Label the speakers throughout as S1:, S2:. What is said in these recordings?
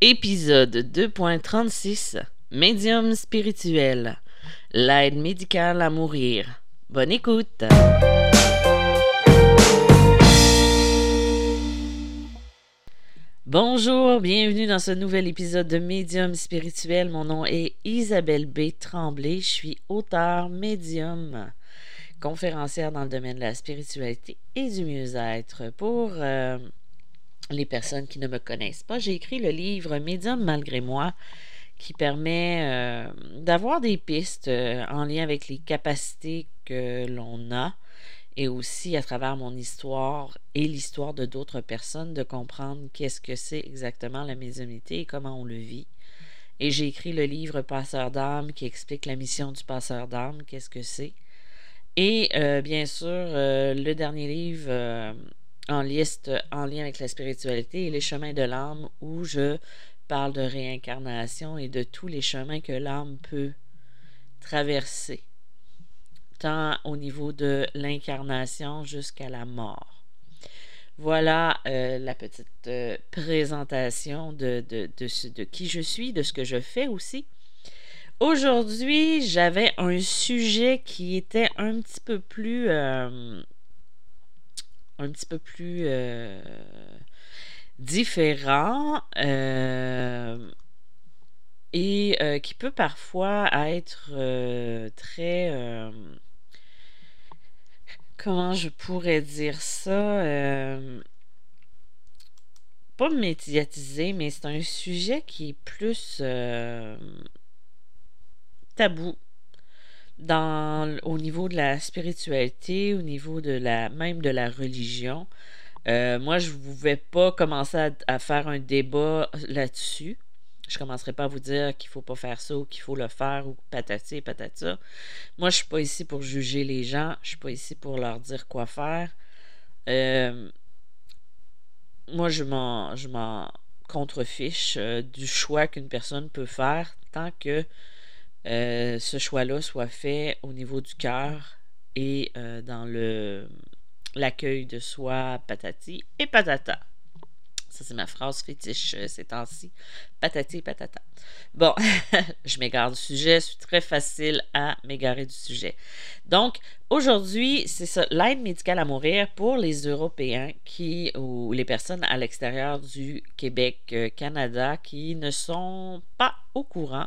S1: Épisode 2.36 Médium spirituel. L'aide médicale à mourir. Bonne écoute. Bonjour, bienvenue dans ce nouvel épisode de Médium spirituel. Mon nom est Isabelle B. Tremblay. Je suis auteur, médium, conférencière dans le domaine de la spiritualité et du mieux-être. Pour euh, les personnes qui ne me connaissent pas, j'ai écrit le livre Médium malgré moi qui permet euh, d'avoir des pistes euh, en lien avec les capacités que l'on a et aussi à travers mon histoire et l'histoire de d'autres personnes de comprendre qu'est-ce que c'est exactement la médiumnité et comment on le vit. Et j'ai écrit le livre Passeur d'âme qui explique la mission du passeur d'âme, qu'est-ce que c'est. Et euh, bien sûr, le dernier livre en liste en lien avec la spiritualité et les chemins de l'âme où je parle de réincarnation et de tous les chemins que l'âme peut traverser tant au niveau de l'incarnation jusqu'à la mort. Voilà euh, la petite euh, présentation de, qui je suis, de ce que je fais aussi. Aujourd'hui, j'avais un sujet qui était un petit peu plus... Euh, un petit peu plus différent et qui peut parfois être très comment je pourrais dire ça euh, pas médiatisé, mais c'est un sujet qui est plus euh, tabou dans, au niveau de la spiritualité, au niveau de la même de la religion. Euh, moi, je ne vais pas commencer à faire un débat là-dessus. Je ne commencerai pas à vous dire qu'il ne faut pas faire ça ou qu'il faut le faire ou patati et patata. Moi, je ne suis pas ici pour juger les gens. Je ne suis pas ici pour leur dire quoi faire. Euh, moi, je m'en, je m'en contrefiche euh, du choix qu'une personne peut faire tant que euh, ce choix-là soit fait au niveau du cœur et dans le l'accueil de soi patati et patata. Ça, c'est ma phrase fétiche euh, ces temps-ci. Patati patata. Bon, je m'égare du sujet. C'est très facile à m'égarer du sujet. Donc, aujourd'hui, c'est ça, l'aide médicale à mourir pour les Européens qui, ou les personnes à l'extérieur du Québec, euh, Canada, qui ne sont pas au courant.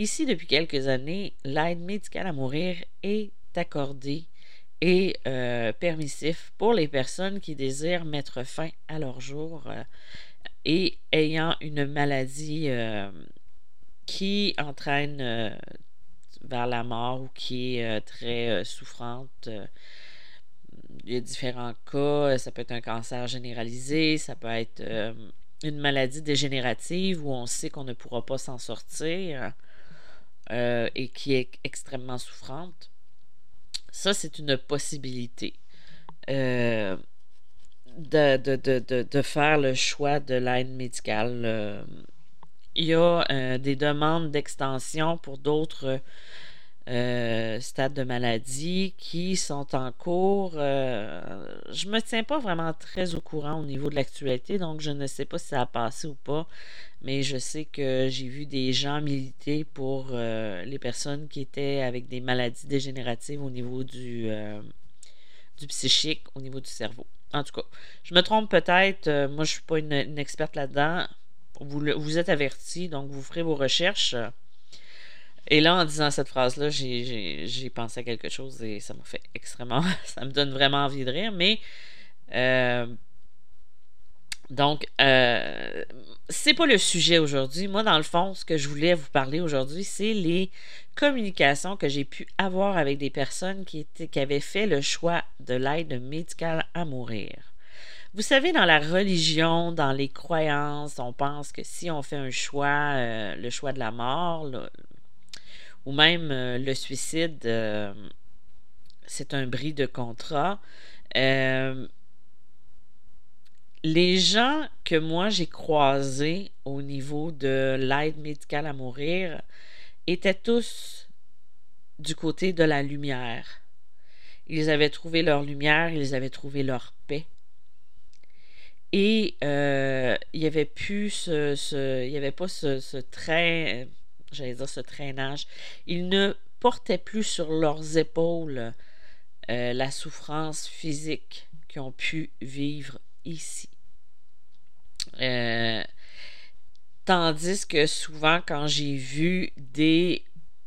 S1: Ici, depuis quelques années, l'aide médicale à mourir est accordée et euh, permissif pour les personnes qui désirent mettre fin à leur jour euh, et ayant une maladie euh, qui entraîne vers la mort ou qui est très souffrante. il y a différents cas. Ça peut être un cancer généralisé, ça peut être une maladie dégénérative où on sait qu'on ne pourra pas s'en sortir et qui est extrêmement souffrante. Ça, c'est une possibilité. Euh, de, de, faire le choix de l'aide médicale. Euh, il y a euh, des demandes d'extension pour d'autres euh, stades de maladie qui sont en cours. Euh, je me tiens pas vraiment très au courant au niveau de l'actualité, donc je ne sais pas si ça a passé ou pas, mais je sais que j'ai vu des gens militer pour euh, les personnes qui étaient avec des maladies dégénératives au niveau du, du psychique, au niveau du cerveau. En tout cas, je me trompe peut-être, moi je suis pas une, experte là-dedans. Vous, vous êtes averti, donc vous ferez vos recherches. Et là, en disant cette phrase-là, j'ai pensé à quelque chose et ça m'a fait extrêmement. Ça me donne vraiment envie de rire. Mais. Euh, donc, euh, c'est pas le sujet aujourd'hui. Moi, dans le fond, ce que je voulais vous parler aujourd'hui, c'est les communications que j'ai pu avoir avec des personnes qui, étaient, qui avaient fait le choix de l'aide médicale à mourir. Vous savez, dans la religion, dans les croyances, on pense que si on fait un choix, euh, le choix de la mort, ou même euh, le suicide, euh, c'est un bris de contrat. Euh, les gens que moi j'ai croisés au niveau de l'aide médicale à mourir étaient tous du côté de la lumière. Ils avaient trouvé leur lumière, ils avaient trouvé leur paix. Et il n'y avait plus ce, il y avait pas ce, ce train, j'allais dire ce traînage. Ils ne portaient plus sur leurs épaules la souffrance physique qu'ils ont pu vivre ici. tandis que souvent, quand j'ai vu des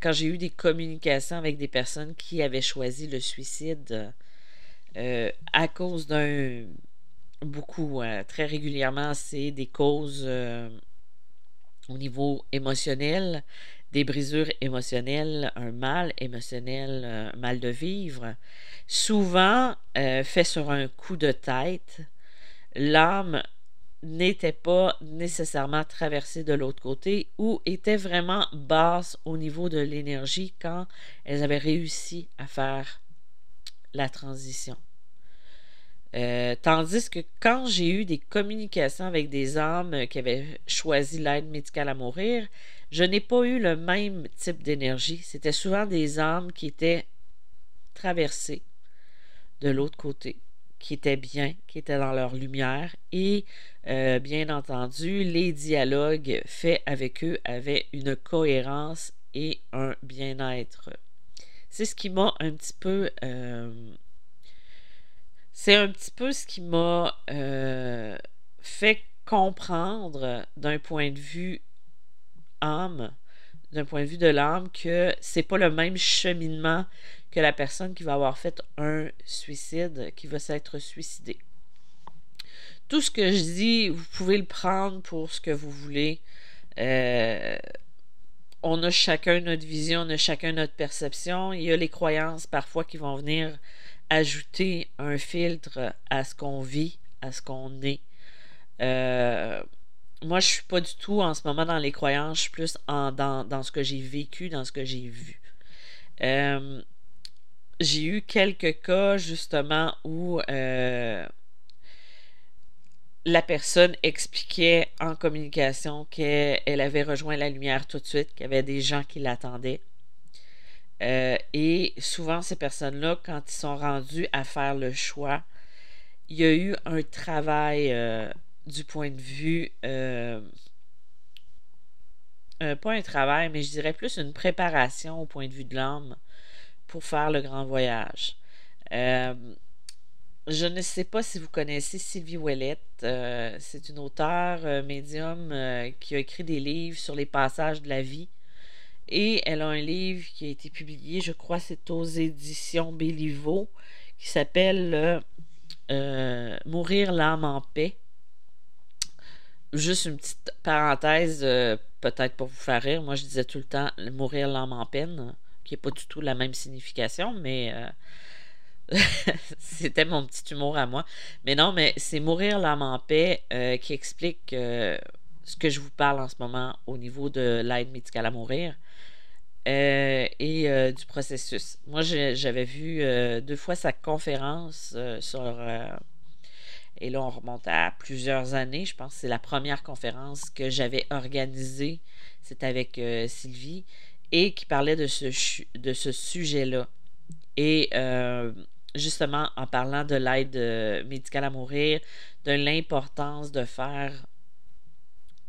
S1: quand j'ai eu des communications avec des personnes qui avaient choisi le suicide euh, à cause d'un beaucoup, euh, très régulièrement, c'est des causes euh, au niveau émotionnel, des brisures émotionnelles, un mal émotionnel, un mal de vivre, souvent fait sur un coup de tête. L'âme n'était pas nécessairement traversée de l'autre côté ou était vraiment basse au niveau de l'énergie quand elles avaient réussi à faire la transition. Euh, tandis que quand j'ai eu des communications avec des âmes qui avaient choisi l'aide médicale à mourir, je n'ai pas eu le même type d'énergie. C'était souvent des âmes qui étaient traversées de l'autre côté, qui étaient bien, qui étaient dans leur lumière et euh, bien entendu, les dialogues faits avec eux avaient une cohérence et un bien-être. C'est ce qui m'a un petit peu... Euh, c'est un petit peu ce qui m'a euh, fait comprendre d'un point de vue âme, d'un point de vue de l'âme, que c'est pas le même cheminement que la personne qui va avoir fait un suicide, qui va s'être suicidée tout ce que je dis, vous pouvez le prendre pour ce que vous voulez. Euh, on a chacun notre vision, on a chacun notre perception. Il y a les croyances parfois qui vont venir ajouter un filtre à ce qu'on vit, à ce qu'on est. Euh, moi, je suis pas du tout en ce moment dans les croyances, je suis plus dans, ce que j'ai vécu, dans ce que j'ai vu. Euh, j'ai eu quelques cas justement où la personne expliquait en communication qu'elle avait rejoint la lumière tout de suite, qu'il y avait des gens qui l'attendaient. Euh, et souvent, ces personnes-là, quand ils sont rendus à faire le choix, il y a eu un travail euh, du point de vue, euh, pas un travail, mais je dirais plus une préparation au point de vue de l'âme pour faire le grand voyage. Je ne sais pas si vous connaissez Sylvie Ouellette. C'est une auteure médium qui a écrit des livres sur les passages de la vie. Et elle a un livre qui a été publié, je crois, c'est aux éditions Béliveau, qui s'appelle Mourir l'âme en paix. Juste une petite parenthèse, peut-être pour vous faire rire. Moi, je disais tout le temps Mourir l'âme en peine, qui n'est pas du tout la même signification, mais C'était mon petit humour à moi. Mais non, mais c'est Mourir l'âme en paix euh, qui explique euh, ce que je vous parle en ce moment au niveau de l'aide médicale à mourir euh, et du processus. Moi, j'avais vu deux fois sa conférence sur. et là, on remonte à plusieurs années. Je pense que c'est la première conférence que j'avais organisée. C'est avec Sylvie et qui parlait de ce, de ce sujet-là. Et justement en parlant de l'aide euh, médicale à mourir, de l'importance de faire,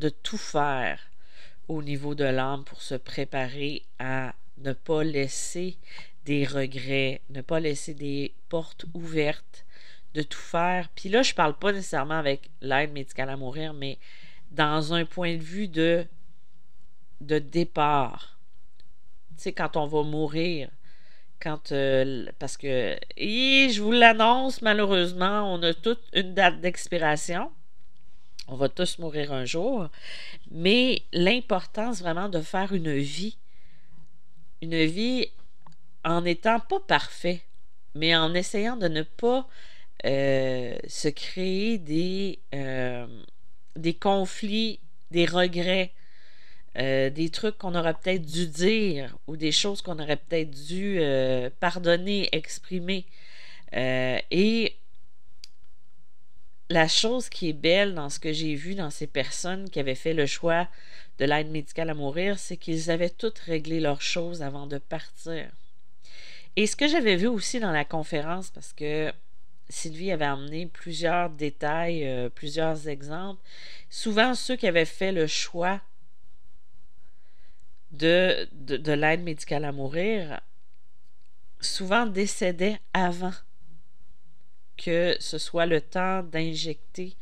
S1: de tout faire au niveau de l'âme pour se préparer à ne pas laisser des regrets, ne pas laisser des portes ouvertes, de tout faire. Puis là, je parle pas nécessairement avec l'aide médicale à mourir, mais dans un point de vue de, de départ. Tu sais, quand on va mourir, quand euh, parce que je vous l'annonce malheureusement, on a toute une date d'expiration. On va tous mourir un jour, mais l'importance vraiment de faire une vie une vie en n'étant pas parfait, mais en essayant de ne pas euh, se créer des, euh, des conflits, des regrets, euh, des trucs qu'on aurait peut-être dû dire ou des choses qu'on aurait peut-être dû pardonner, exprimer. Et la chose qui est belle dans ce que j'ai vu dans ces personnes qui avaient fait le choix de l'aide médicale à mourir, c'est qu'ils avaient toutes réglé leurs choses avant de partir. Et ce que j'avais vu aussi dans la conférence, parce que Sylvie avait amené plusieurs détails, euh, plusieurs exemples. Souvent, ceux qui avaient fait le choix de, de, l'aide médicale à mourir, souvent décédaient avant que ce soit le temps d'injecter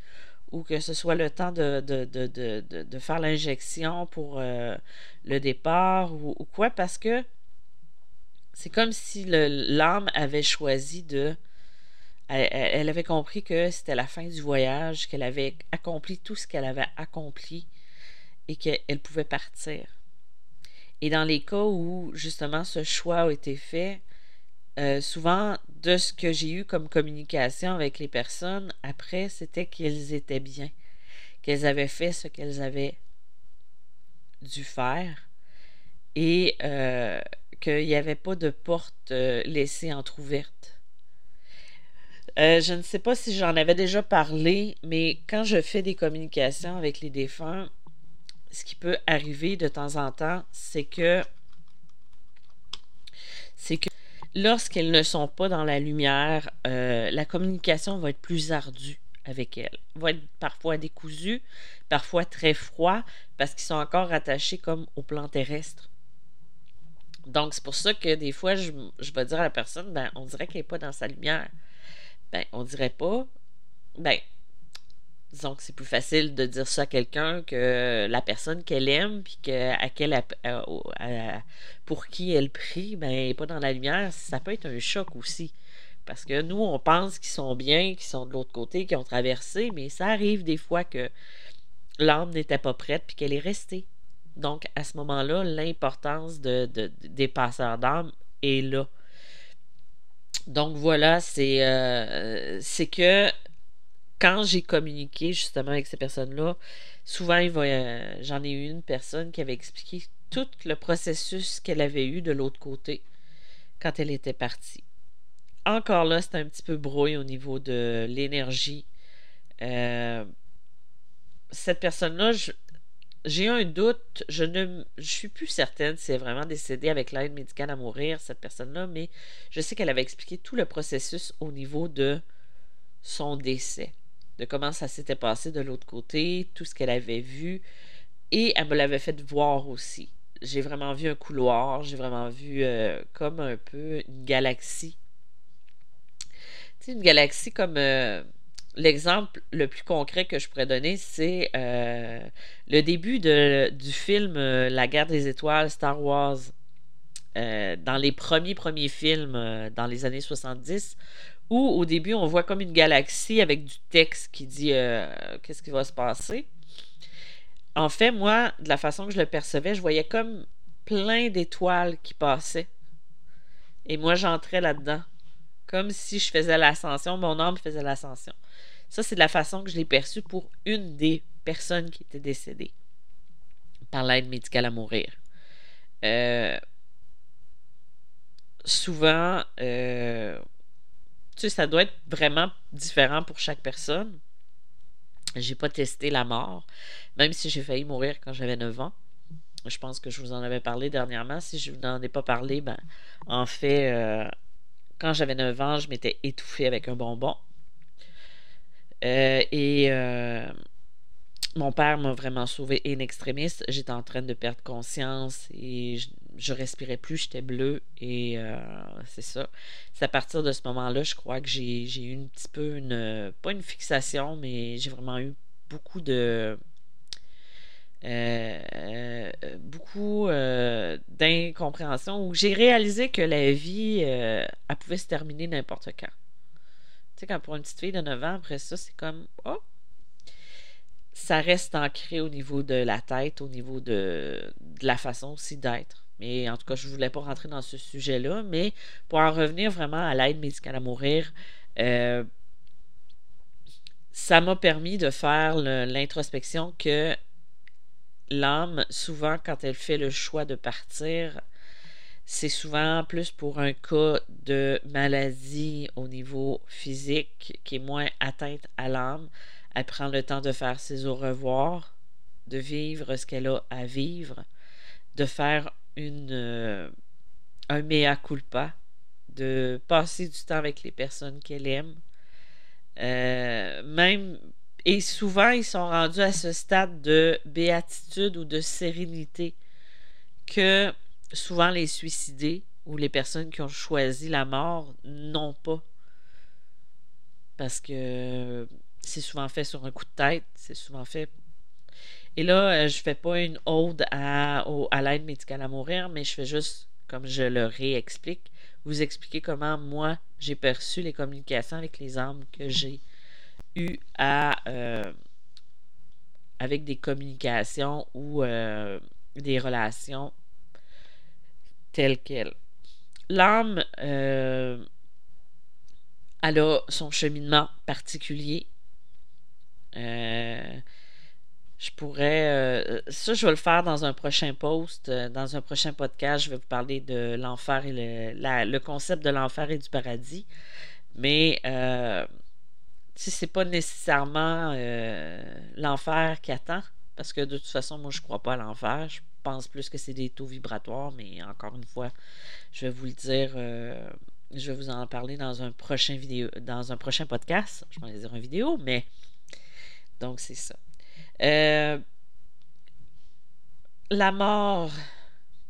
S1: ou que ce soit le temps de, faire l'injection pour euh, le départ ou, quoi, parce que c'est comme si l'âme avait choisi de... Elle, avait compris que c'était la fin du voyage, qu'elle avait accompli tout ce qu'elle avait accompli et qu'elle pouvait partir. Et dans les cas où justement ce choix a été fait, euh, souvent de ce que j'ai eu comme communication avec les personnes après, c'était qu'elles étaient bien, qu'elles avaient fait ce qu'elles avaient dû faire et euh, qu'il n'y avait pas de porte euh, laissée entr'ouverte. je ne sais pas si j'en avais déjà parlé, mais quand je fais des communications avec les défunts, ce qui peut arriver de temps en temps, c'est que c'est que lorsqu'elles ne sont pas dans la lumière, euh, la communication va être plus ardue avec elles. Va être parfois décousue, parfois très froid, parce qu'ils sont encore attachés comme au plan terrestre. Donc, c'est pour ça que des fois, je, je vais dire à la personne, ben, on dirait qu'elle n'est pas dans sa lumière. Ben, on dirait pas. Ben, disons que c'est plus facile de dire ça à quelqu'un que la personne qu'elle aime, puis que, à quelle, pour qui elle prie, ben, pas dans la lumière, ça peut être un choc aussi. Parce que nous, on pense qu'ils sont bien, qu'ils sont de l'autre côté, qu'ils ont traversé, mais ça arrive des fois que l'âme n'était pas prête, puis qu'elle est restée. Donc, à ce moment-là, l'importance de, des passeurs d'âme est là. Donc voilà, c'est euh, c'est que quand j'ai communiqué justement avec ces personnes-là, souvent, euh, j'en ai eu une personne qui avait expliqué tout le processus qu'elle avait eu de l'autre côté quand elle était partie. Encore là, c'est un petit peu brouille au niveau de l'énergie. Euh, cette personne-là, j'ai un doute, je ne je suis plus certaine si elle est vraiment décédée avec l'aide médicale à mourir, cette personne-là, mais je sais qu'elle avait expliqué tout le processus au niveau de son décès de comment ça s'était passé de l'autre côté, tout ce qu'elle avait vu. Et elle me l'avait fait voir aussi. J'ai vraiment vu un couloir, j'ai vraiment vu euh, comme un peu une galaxie. Tu sais, une galaxie comme... Euh, l'exemple le plus concret que je pourrais donner, c'est euh, le début du film La guerre des étoiles, Star Wars. dans les premiers premiers films dans les années 70, où au début on voit comme une galaxie avec du texte qui dit euh, qu'est-ce qui va se passer. En fait, moi, de la façon que je le percevais, je voyais comme plein d'étoiles qui passaient. Et moi, j'entrais là-dedans. Comme si je faisais l'ascension, mon âme faisait l'ascension. Ça, c'est de la façon que je l'ai perçu pour une des personnes qui était décédée par l'aide médicale à mourir. Euh, souvent, euh, tu ça doit être vraiment différent pour chaque personne. J'ai pas testé la mort, même si j'ai failli mourir quand j'avais 9 ans. Je pense que je vous en avais parlé dernièrement. Si je n'en ai pas parlé, ben, en fait, euh, quand j'avais 9 ans, je m'étais étouffé avec un bonbon. Euh, et euh, mon père m'a vraiment sauvé in extremis. J'étais en train de perdre conscience et je, je respirais plus, j'étais bleu et euh, c'est ça. C'est à partir de ce moment-là, je crois que j'ai eu un petit peu une. Pas une fixation, mais j'ai vraiment eu beaucoup de. Euh, beaucoup euh, d'incompréhension où j'ai réalisé que la vie, elle pouvait se terminer n'importe quand. Tu sais, quand pour une petite fille de 9 ans, après ça, c'est comme. Oh! Ça reste ancré au niveau de la tête, au niveau de la façon aussi d'être. Mais en tout cas, je ne voulais pas rentrer dans ce sujet-là. Mais pour en revenir vraiment à l'aide médicale à mourir, euh, ça m'a permis de faire l'introspection que l'âme, souvent, quand elle fait le choix de partir, c'est souvent plus pour un cas de maladie au niveau physique qui est moins atteinte à l'âme. Elle prend le temps de faire ses au revoir, de vivre ce qu'elle a à vivre, de faire une, euh, un mea culpa, de passer du temps avec les personnes qu'elle aime même et souvent, ils sont rendus à ce stade de béatitude ou de sérénité que souvent les suicidés ou les personnes qui ont choisi la mort n'ont pas. Parce que c'est souvent fait sur un coup de tête, c'est souvent fait. Et là, euh, je fais pas une ode à, à l'aide médicale à mourir, mais je fais juste, comme je le réexplique, vous expliquer comment moi j'ai perçu les communications avec les âmes que j'ai eu à euh, avec des communications ou euh, des relations telles quelles. L'âme, euh, elle a son cheminement particulier. Je pourrais. ça, je vais le faire dans un prochain post, dans un prochain podcast. Je vais vous parler de l'enfer et le, le concept de l'enfer et du paradis. Mais si c'est pas nécessairement euh, l'enfer qui attend, parce que de toute façon, moi, je crois pas à l'enfer. Je pense plus que c'est des taux vibratoires, mais encore une fois, je vais vous le dire, euh, je vais vous en parler dans un prochain vidéo, dans un prochain podcast. Je vais dire une vidéo, mais donc c'est ça. Euh, la mort,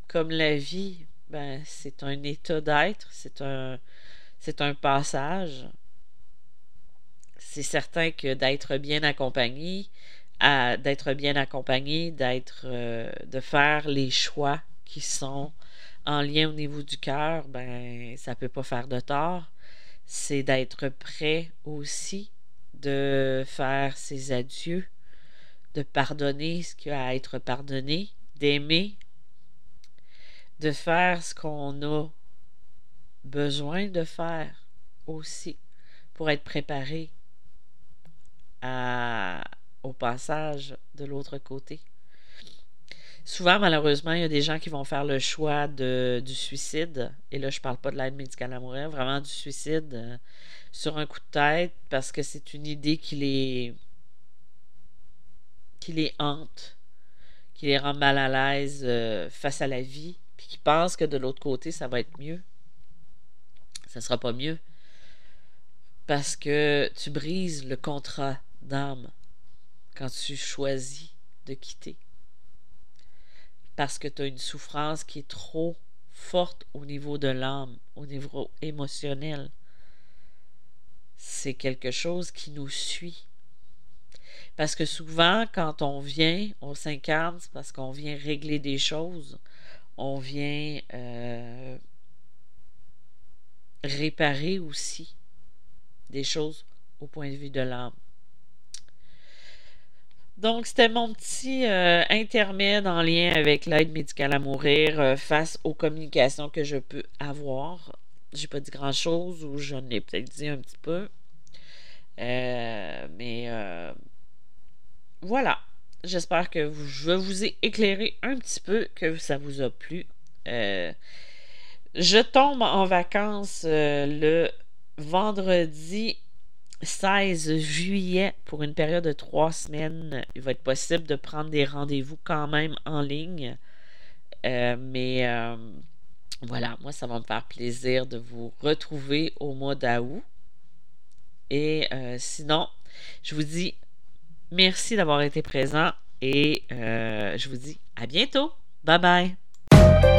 S1: comme la vie, ben, c'est un état d'être, c'est un, c'est un passage c'est certain que d'être bien accompagné, d'être bien accompagné, euh, de faire les choix qui sont en lien au niveau du cœur, ben ça peut pas faire de tort. C'est d'être prêt aussi de faire ses adieux, de pardonner ce qui a à être pardonné, d'aimer, de faire ce qu'on a besoin de faire aussi pour être préparé au passage de l'autre côté. Souvent, malheureusement, il y a des gens qui vont faire le choix du suicide. Et là, je ne parle pas de l'aide médicale à vraiment du suicide euh, sur un coup de tête parce que c'est une idée qui les, qui les hante, qui les rend mal à l'aise euh, face à la vie, puis qui pensent que de l'autre côté, ça va être mieux. Ça ne sera pas mieux parce que tu brises le contrat d'âme quand tu choisis de quitter. Parce que tu as une souffrance qui est trop forte au niveau de l'âme, au niveau émotionnel. C'est quelque chose qui nous suit. Parce que souvent, quand on vient, on s'incarne, parce qu'on vient régler des choses, on vient euh, réparer aussi des choses au point de vue de l'âme. Donc, c'était mon petit euh, intermède en lien avec l'aide médicale à mourir euh, face aux communications que je peux avoir. J'ai pas dit grand chose ou j'en ai peut-être dit un petit peu. Mais voilà. J'espère que je vous ai éclairé un petit peu, que ça vous a plu. je tombe en vacances le vendredi 16 juillet pour une période de trois semaines. Il va être possible de prendre des rendez-vous quand même en ligne. Euh, mais euh, voilà, moi, ça va me faire plaisir de vous retrouver au mois d'août. Et euh, sinon, je vous dis merci d'avoir été présent et je vous dis à bientôt. Bye bye.